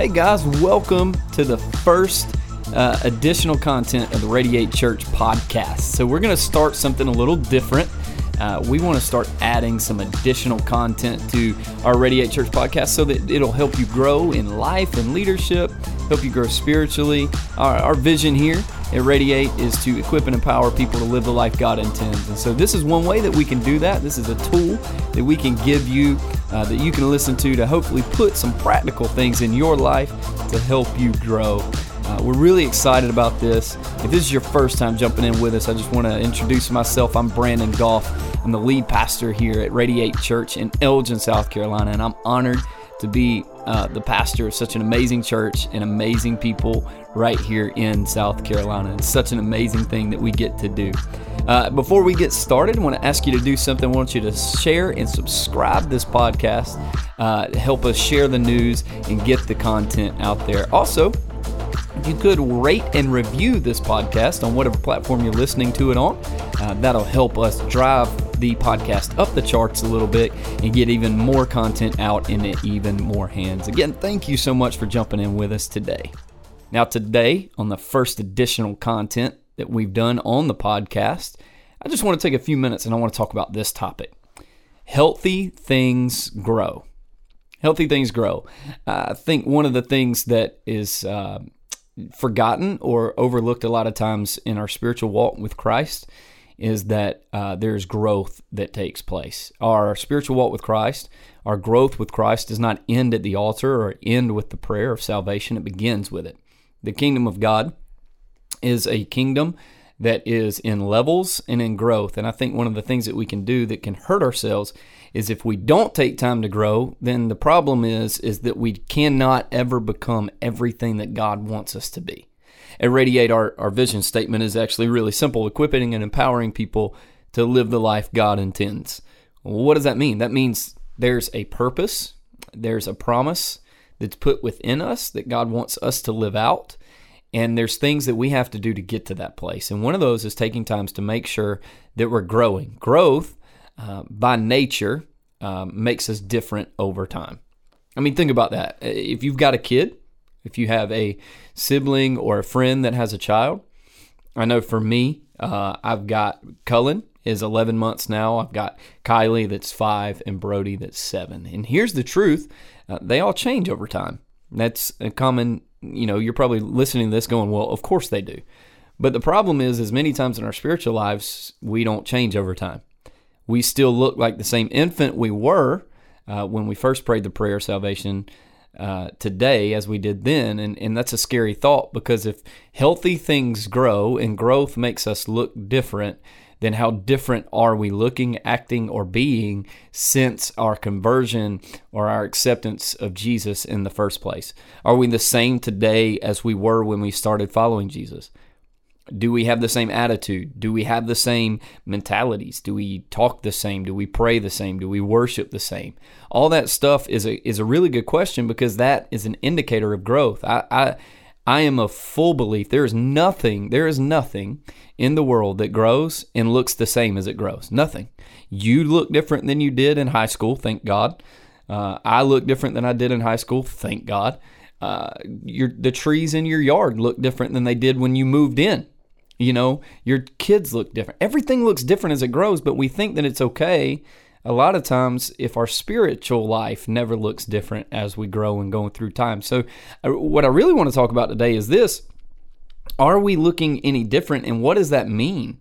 Hey guys, welcome to the first uh, additional content of the Radiate Church podcast. So, we're going to start something a little different. Uh, we want to start adding some additional content to our Radiate Church podcast so that it'll help you grow in life and leadership, help you grow spiritually. Our, our vision here at Radiate is to equip and empower people to live the life God intends. And so, this is one way that we can do that. This is a tool that we can give you uh, that you can listen to to hopefully put some practical things in your life to help you grow. Uh, we're really excited about this. If this is your first time jumping in with us, I just want to introduce myself. I'm Brandon Goff. I'm the lead pastor here at Radiate Church in Elgin, South Carolina, and I'm honored to be uh, the pastor of such an amazing church and amazing people right here in South Carolina. It's such an amazing thing that we get to do. Uh, before we get started, I want to ask you to do something. I want you to share and subscribe this podcast. Uh, help us share the news and get the content out there. Also, you could rate and review this podcast on whatever platform you're listening to it on, uh, that'll help us drive the podcast up the charts a little bit and get even more content out in even more hands. Again, thank you so much for jumping in with us today. Now, today, on the first additional content that we've done on the podcast, I just want to take a few minutes and I want to talk about this topic healthy things grow. Healthy things grow. Uh, I think one of the things that is uh, forgotten or overlooked a lot of times in our spiritual walk with Christ is that uh, there's growth that takes place. Our spiritual walk with Christ, our growth with Christ does not end at the altar or end with the prayer of salvation, it begins with it. The kingdom of God is a kingdom that is in levels and in growth. And I think one of the things that we can do that can hurt ourselves is if we don't take time to grow, then the problem is is that we cannot ever become everything that God wants us to be. At Radiate, our, our vision statement is actually really simple equipping and empowering people to live the life God intends. what does that mean? That means there's a purpose, there's a promise that's put within us that God wants us to live out. And there's things that we have to do to get to that place. And one of those is taking times to make sure that we're growing. Growth, uh, by nature, um, makes us different over time. I mean, think about that. If you've got a kid, if you have a sibling or a friend that has a child, I know for me, uh, I've got Cullen is 11 months now. I've got Kylie that's five and Brody that's seven. And here's the truth uh, they all change over time. That's a common, you know, you're probably listening to this going, well, of course they do. But the problem is, as many times in our spiritual lives, we don't change over time. We still look like the same infant we were uh, when we first prayed the prayer of salvation uh, today as we did then. And, and that's a scary thought because if healthy things grow and growth makes us look different, then how different are we looking, acting, or being since our conversion or our acceptance of Jesus in the first place? Are we the same today as we were when we started following Jesus? Do we have the same attitude? Do we have the same mentalities? Do we talk the same? Do we pray the same? Do we worship the same? All that stuff is a is a really good question because that is an indicator of growth. I I, I am a full belief there is nothing there is nothing in the world that grows and looks the same as it grows. Nothing. You look different than you did in high school, thank God. Uh, I look different than I did in high school, thank God. Uh, your the trees in your yard look different than they did when you moved in. You know, your kids look different. Everything looks different as it grows, but we think that it's okay. A lot of times, if our spiritual life never looks different as we grow and going through time. So, uh, what I really want to talk about today is this Are we looking any different, and what does that mean?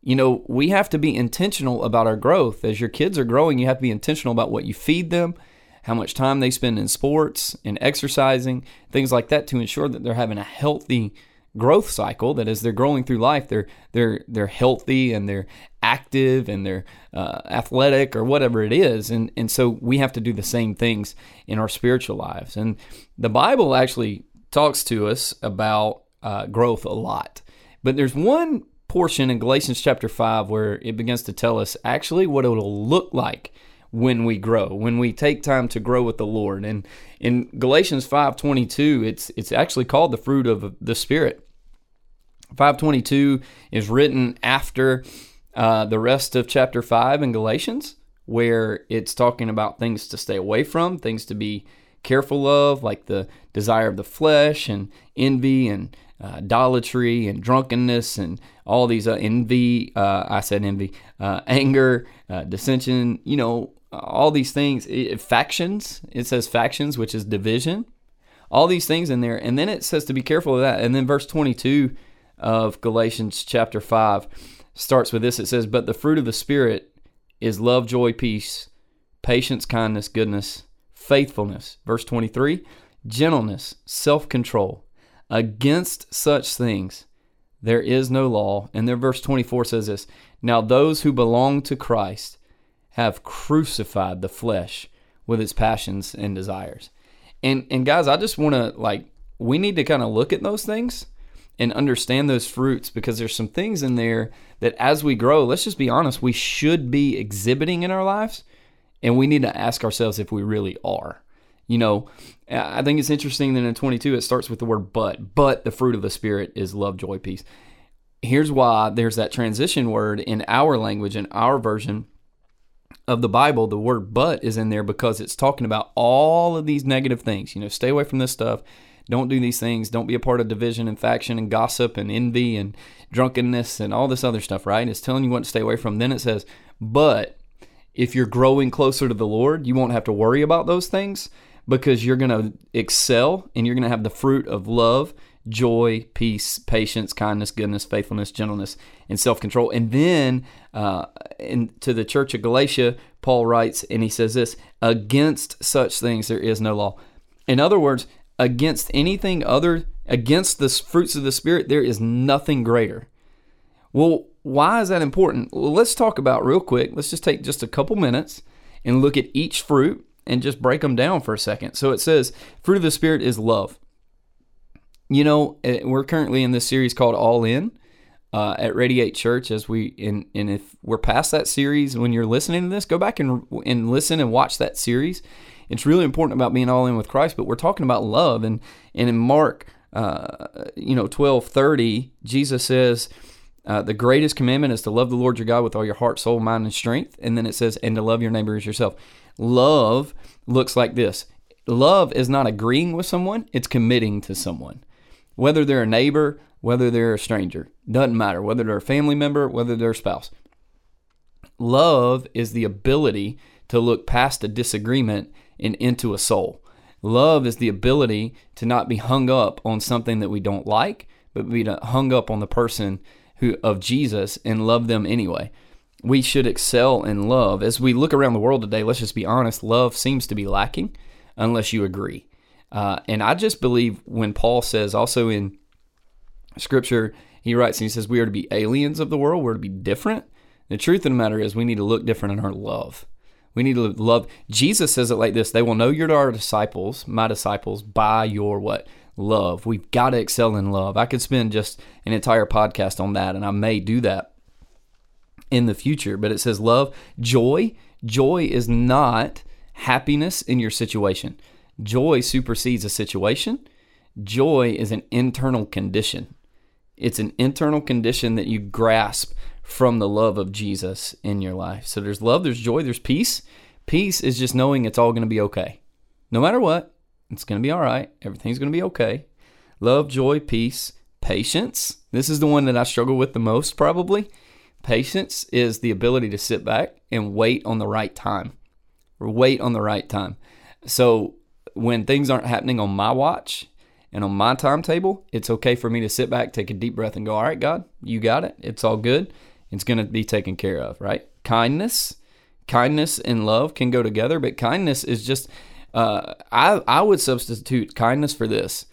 You know, we have to be intentional about our growth. As your kids are growing, you have to be intentional about what you feed them, how much time they spend in sports and exercising, things like that to ensure that they're having a healthy growth cycle that as they're growing through life they're they're they're healthy and they're active and they're uh, athletic or whatever it is and and so we have to do the same things in our spiritual lives and the bible actually talks to us about uh, growth a lot but there's one portion in galatians chapter 5 where it begins to tell us actually what it'll look like when we grow, when we take time to grow with the Lord. And in Galatians 5:22, it's it's actually called the fruit of the spirit. 522 is written after uh, the rest of chapter 5 in Galatians, where it's talking about things to stay away from, things to be careful of, like the desire of the flesh and envy and uh, idolatry and drunkenness and all these uh, envy. Uh, I said envy, uh, anger, uh, dissension. You know, all these things. It, factions. It says factions, which is division. All these things in there, and then it says to be careful of that. And then verse twenty-two of Galatians chapter five starts with this. It says, "But the fruit of the spirit is love, joy, peace, patience, kindness, goodness." faithfulness. Verse 23 gentleness, self control. Against such things there is no law. And then verse 24 says this Now those who belong to Christ have crucified the flesh with its passions and desires. And and guys, I just want to like we need to kind of look at those things and understand those fruits because there's some things in there that as we grow, let's just be honest, we should be exhibiting in our lives and we need to ask ourselves if we really are. You know, I think it's interesting that in 22 it starts with the word but, but the fruit of the Spirit is love, joy, peace. Here's why there's that transition word in our language, in our version of the Bible. The word but is in there because it's talking about all of these negative things. You know, stay away from this stuff. Don't do these things. Don't be a part of division and faction and gossip and envy and drunkenness and all this other stuff, right? It's telling you what to stay away from. Then it says, but if you're growing closer to the Lord, you won't have to worry about those things because you're going to excel and you're going to have the fruit of love, joy, peace, patience, kindness, goodness, faithfulness, gentleness, and self control. And then uh, in, to the church of Galatia, Paul writes, and he says this against such things there is no law. In other words, against anything other, against the fruits of the Spirit, there is nothing greater. Well, why is that important? Well, let's talk about real quick. Let's just take just a couple minutes and look at each fruit and just break them down for a second. So it says, fruit of the Spirit is love. You know, eh, we're currently in this series called All In uh, at Radiate Church. As we and and if we're past that series, when you're listening to this, go back and and listen and watch that series. It's really important about being all in with Christ, but we're talking about love. And and in Mark, uh, you know, twelve thirty, Jesus says uh, the greatest commandment is to love the Lord your God with all your heart, soul, mind, and strength. And then it says, and to love your neighbor as yourself. Love looks like this love is not agreeing with someone, it's committing to someone. Whether they're a neighbor, whether they're a stranger, doesn't matter. Whether they're a family member, whether they're a spouse. Love is the ability to look past a disagreement and into a soul. Love is the ability to not be hung up on something that we don't like, but be hung up on the person who of Jesus and love them anyway. We should excel in love. As we look around the world today, let's just be honest, love seems to be lacking unless you agree. Uh, and I just believe when Paul says also in scripture, he writes and he says, We are to be aliens of the world, we're to be different. The truth of the matter is, we need to look different in our love. We need to love. Jesus says it like this They will know you're our disciples, my disciples, by your what? love. We've got to excel in love. I could spend just an entire podcast on that, and I may do that in the future. But it says love, joy. Joy is not happiness in your situation. Joy supersedes a situation. Joy is an internal condition. It's an internal condition that you grasp from the love of Jesus in your life. So there's love, there's joy, there's peace. Peace is just knowing it's all going to be okay. No matter what, it's going to be all right. Everything's going to be okay. Love, joy, peace, patience. This is the one that I struggle with the most, probably. Patience is the ability to sit back and wait on the right time, wait on the right time. So when things aren't happening on my watch and on my timetable, it's okay for me to sit back, take a deep breath, and go, All right, God, you got it. It's all good. It's going to be taken care of, right? Kindness. Kindness and love can go together, but kindness is just uh, I I would substitute kindness for this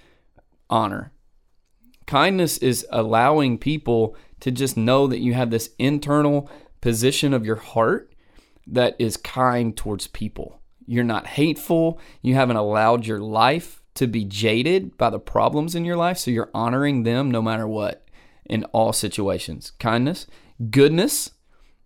honor. Kindness is allowing people to just know that you have this internal position of your heart that is kind towards people. You're not hateful. You haven't allowed your life to be jaded by the problems in your life. So you're honoring them no matter what in all situations. Kindness, goodness,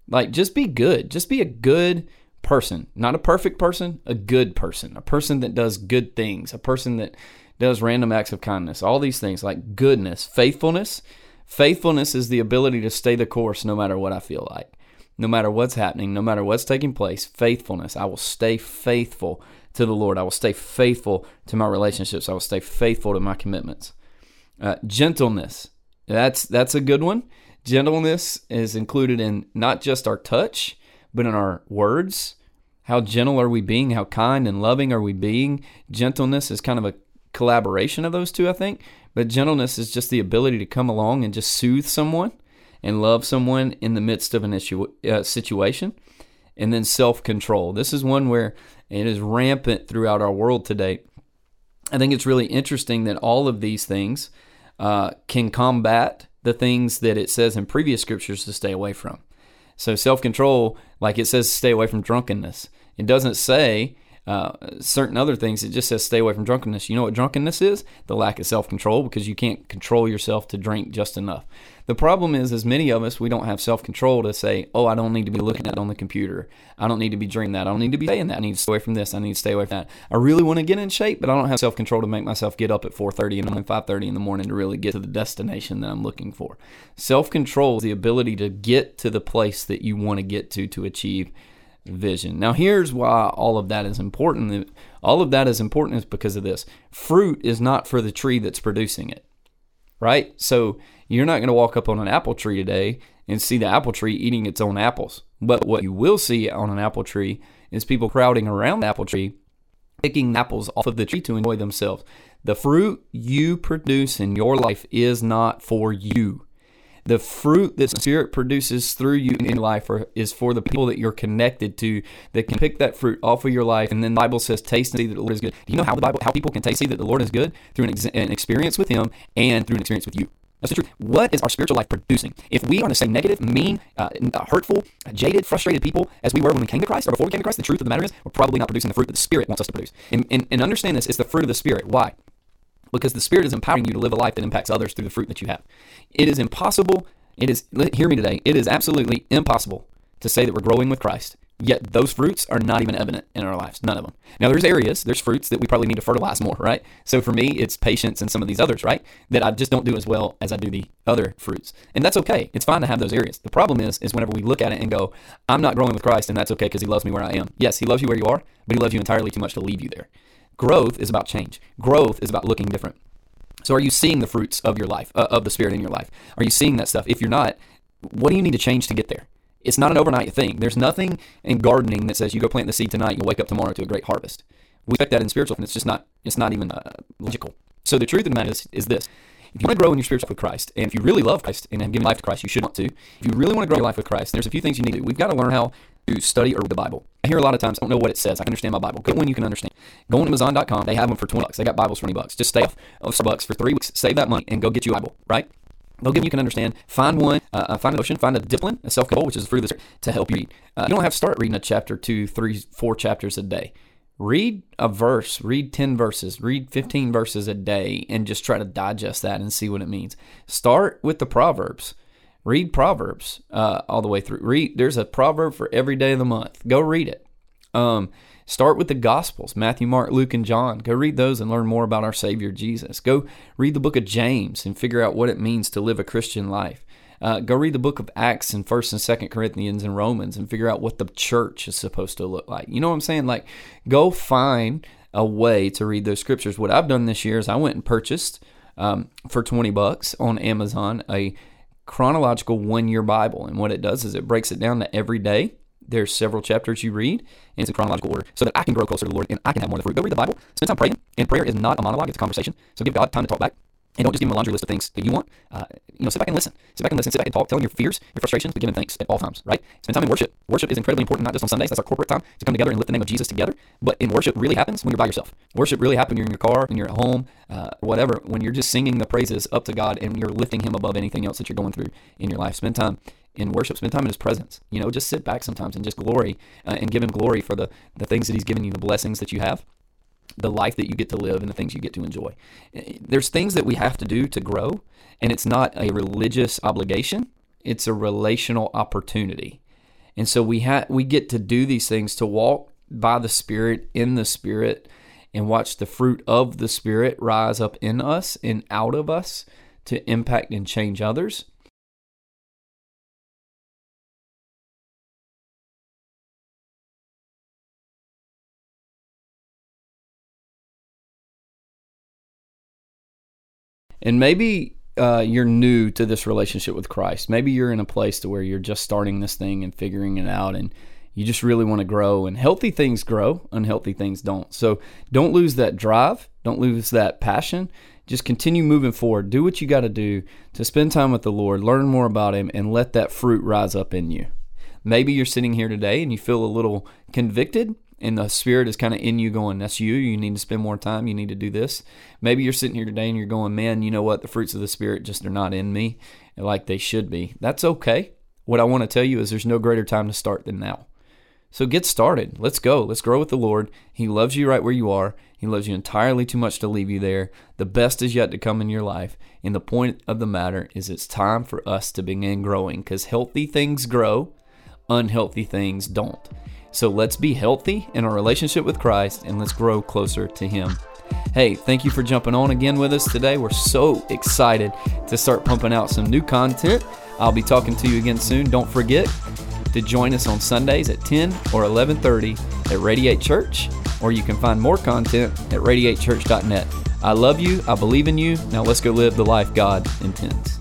like just be good. Just be a good person, not a perfect person, a good person, a person that does good things, a person that does random acts of kindness, all these things like goodness, faithfulness. Faithfulness is the ability to stay the course no matter what I feel like. no matter what's happening, no matter what's taking place, faithfulness. I will stay faithful to the Lord. I will stay faithful to my relationships. I will stay faithful to my commitments. Uh, gentleness. That's that's a good one. Gentleness is included in not just our touch, but in our words. How gentle are we being? How kind and loving are we being? Gentleness is kind of a collaboration of those two, I think. But gentleness is just the ability to come along and just soothe someone and love someone in the midst of an issue, uh, situation. And then self control. This is one where it is rampant throughout our world today. I think it's really interesting that all of these things uh, can combat the things that it says in previous scriptures to stay away from. So self control, like it says, stay away from drunkenness. It doesn't say uh, certain other things. It just says stay away from drunkenness. You know what drunkenness is? The lack of self control because you can't control yourself to drink just enough. The problem is, as many of us, we don't have self control to say, oh, I don't need to be looking at on the computer. I don't need to be drinking that. I don't need to be saying that. I need to stay away from this. I need to stay away from that. I really want to get in shape, but I don't have self control to make myself get up at 4:30 and 5:30 in the morning to really get to the destination that I'm looking for. Self control is the ability to get to the place that you want to get to to achieve vision. Now, here's why all of that is important. All of that is important is because of this. Fruit is not for the tree that's producing it, right? So you're not going to walk up on an apple tree today and see the apple tree eating its own apples. But what you will see on an apple tree is people crowding around the apple tree, picking apples off of the tree to enjoy themselves. The fruit you produce in your life is not for you the fruit that the Spirit produces through you in life are, is for the people that you're connected to that can pick that fruit off of your life. And then the Bible says, "Taste and see that the Lord is good." Do you know how the Bible, how people can taste and see that the Lord is good through an, ex- an experience with Him and through an experience with you. That's the truth. What is our spiritual life producing? If we are the same negative, mean, uh, hurtful, jaded, frustrated people as we were when we came to Christ or before we came to Christ, the truth of the matter is we're probably not producing the fruit that the Spirit wants us to produce. And, and, and understand this, it's the fruit of the Spirit. Why? Because the Spirit is empowering you to live a life that impacts others through the fruit that you have. It is impossible it is, hear me today, it is absolutely impossible to say that we're growing with Christ, yet those fruits are not even evident in our lives. None of them. Now, there's areas, there's fruits that we probably need to fertilize more, right? So for me, it's patience and some of these others, right? That I just don't do as well as I do the other fruits. And that's okay. It's fine to have those areas. The problem is, is whenever we look at it and go, I'm not growing with Christ and that's okay because he loves me where I am. Yes, he loves you where you are, but he loves you entirely too much to leave you there. Growth is about change. Growth is about looking different. So are you seeing the fruits of your life, uh, of the Spirit in your life? Are you seeing that stuff? If you're not, what do you need to change to get there? It's not an overnight thing. There's nothing in gardening that says you go plant the seed tonight, you'll wake up tomorrow to a great harvest. We expect that in spiritual, and it's just not. It's not even uh, logical. So the truth of the matter is, is this: if you want to grow in your spiritual with Christ, and if you really love Christ and have given life to Christ, you should want to. If you really want to grow your life with Christ, there's a few things you need to do. We've got to learn how to study or read the Bible. I hear a lot of times, I don't know what it says. I can understand my Bible. Go when you can understand. Go on Amazon.com. They have them for 20 bucks. They got Bibles for 20 bucks. Just stay off of Starbucks for three weeks. Save that money and go get you a Bible, right? They'll give you can understand. Find one, uh, uh, find a notion, find a discipline, a self control, which is the spirit, to help you read. Uh, you don't have to start reading a chapter, two, three, four chapters a day. Read a verse, read 10 verses, read 15 verses a day, and just try to digest that and see what it means. Start with the Proverbs. Read Proverbs uh, all the way through. Read. There's a proverb for every day of the month. Go read it. Um, Start with the Gospels Matthew, Mark, Luke, and John. Go read those and learn more about our Savior Jesus. Go read the book of James and figure out what it means to live a Christian life. Uh, go read the book of Acts and First and Second Corinthians and Romans and figure out what the church is supposed to look like. You know what I'm saying? Like, go find a way to read those scriptures. What I've done this year is I went and purchased um, for 20 bucks on Amazon a chronological one year Bible. And what it does is it breaks it down to every day there's several chapters you read, and it's in chronological order, so that I can grow closer to the Lord and I can have more of the fruit. Go read the Bible, spend time praying, and prayer is not a monologue; it's a conversation. So give God time to talk back, and don't just give him a laundry list of things that you want. Uh, you know, sit back and listen. Sit back and listen. Sit back and talk, telling your fears, your frustrations, but giving thanks at all times. Right? Spend time in worship. Worship is incredibly important, not just on Sundays. That's our corporate time to come together and lift the name of Jesus together. But in worship, really happens when you're by yourself. Worship really happens when you're in your car, when you're at home, uh, whatever. When you're just singing the praises up to God and you're lifting Him above anything else that you're going through in your life. Spend time in worship, spend time in His presence. You know, just sit back sometimes and just glory uh, and give Him glory for the, the things that He's given you, the blessings that you have, the life that you get to live, and the things you get to enjoy. Uh, there's things that we have to do to grow, and it's not a religious obligation, it's a relational opportunity. And so we ha- we get to do these things to walk by the Spirit, in the Spirit, and watch the fruit of the Spirit rise up in us and out of us to impact and change others. And maybe uh, you're new to this relationship with Christ. Maybe you're in a place to where you're just starting this thing and figuring it out, and you just really want to grow. And healthy things grow, unhealthy things don't. So don't lose that drive. Don't lose that passion. Just continue moving forward. Do what you got to do to spend time with the Lord, learn more about Him, and let that fruit rise up in you. Maybe you're sitting here today and you feel a little convicted and the spirit is kind of in you going, that's you. You need to spend more time. You need to do this. Maybe you're sitting here today and you're going, man, you know what? The fruits of the spirit just are not in me like they should be. That's okay. What I want to tell you is there's no greater time to start than now. So get started. Let's go. Let's grow with the Lord. He loves you right where you are. He loves you entirely too much to leave you there. The best is yet to come in your life. And the point of the matter is it's time for us to begin growing because healthy things grow, unhealthy things don't. So let's be healthy in our relationship with Christ and let's grow closer to Him. Hey, thank you for jumping on again with us today. We're so excited to start pumping out some new content. I'll be talking to you again soon. Don't forget to join us on Sundays at 10 or 11:30 at Radiate Church, or you can find more content at radiatechurch.net. I love you. I believe in you. Now let's go live the life God intends.